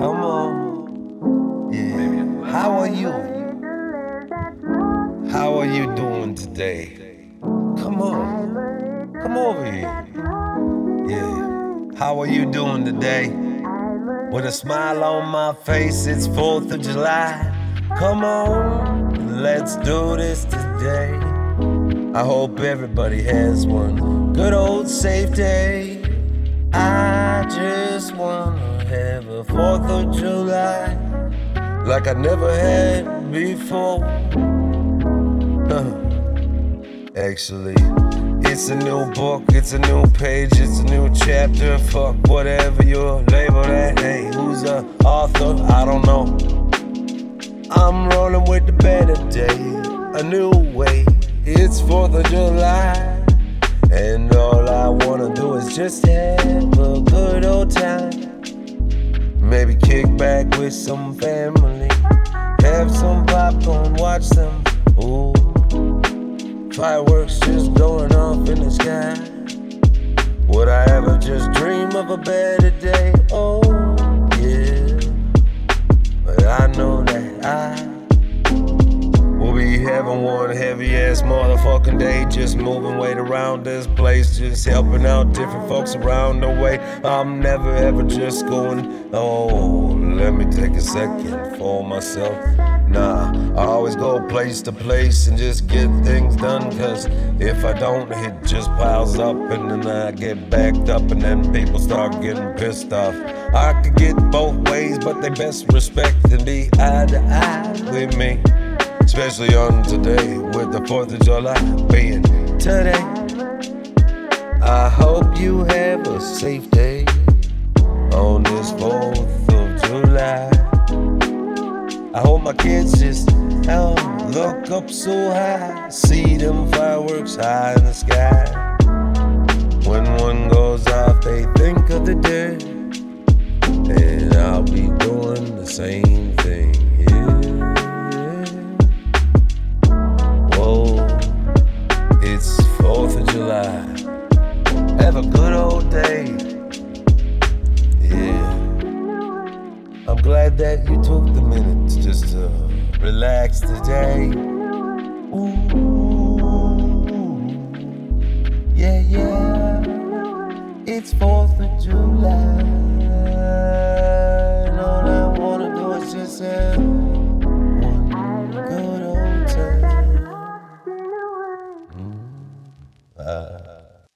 Come on. Yeah. How are you? How are you doing today? Come on. Come over here. Yeah. How are you doing today? With a smile on my face, it's 4th of July. Come on, let's do this today. I hope everybody has one good old safe day. I just 4th of July like I never had before. Actually, it's a new book, it's a new page, it's a new chapter. Fuck whatever you label that. Hey, who's the author? I don't know. I'm rolling with the better day, a new way. It's 4th of July, and all I wanna do is just have a good old time. Maybe kick back with some family, have some popcorn, watch some. Ooh. Fireworks just going off in the sky. Would I ever just dream of a better day? Oh, yeah. But I know that I having one heavy ass motherfucking day. Just moving weight around this place, just helping out different folks around the way. I'm never ever just going, oh, let me take a second for myself. Nah, I always go place to place and just get things done. Cause if I don't, it just piles up and then I get backed up and then people start getting pissed off. I could get both ways, but they best respect and be eye to eye with me. Especially on today with the 4th of July being today. I hope you have a safe day on this 4th of July. I hope my kids just oh, look up so high, see them fireworks high in the sky. When one goes off, they think of the day, and I'll be doing the same that you took the minute just to relax today. Ooh, yeah, yeah. It's 4th of July.